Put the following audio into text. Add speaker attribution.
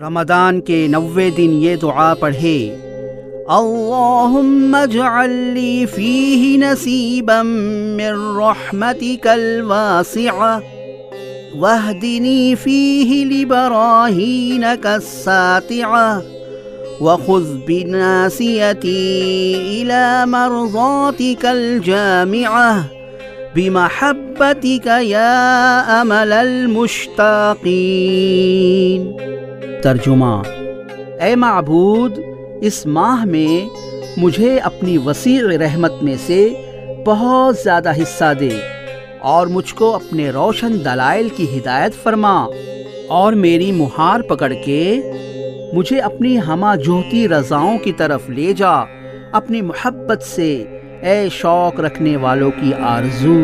Speaker 1: رمضان کے نوے دن یہ دعا پڑھے، اللہم اجعل لی فیہ نصیبا من رحمتک الواسعہ واہدنی فیہ لبراہینک الساتعہ وخذ بناسیتی الى مرضاتک الجامعہ بمحبتک یا امل المشتاقین. ترجمہ۔ اے معبود، اس ماہ میں مجھے اپنی وسیع رحمت میں سے بہت زیادہ حصہ دے اور مجھ کو اپنے روشن دلائل کی ہدایت فرما اور میری مہار پکڑ کے مجھے اپنی ہمہ جوہتی رضاؤں کی طرف لے جا، اپنی محبت سے اے شوق رکھنے والوں کی آرزو۔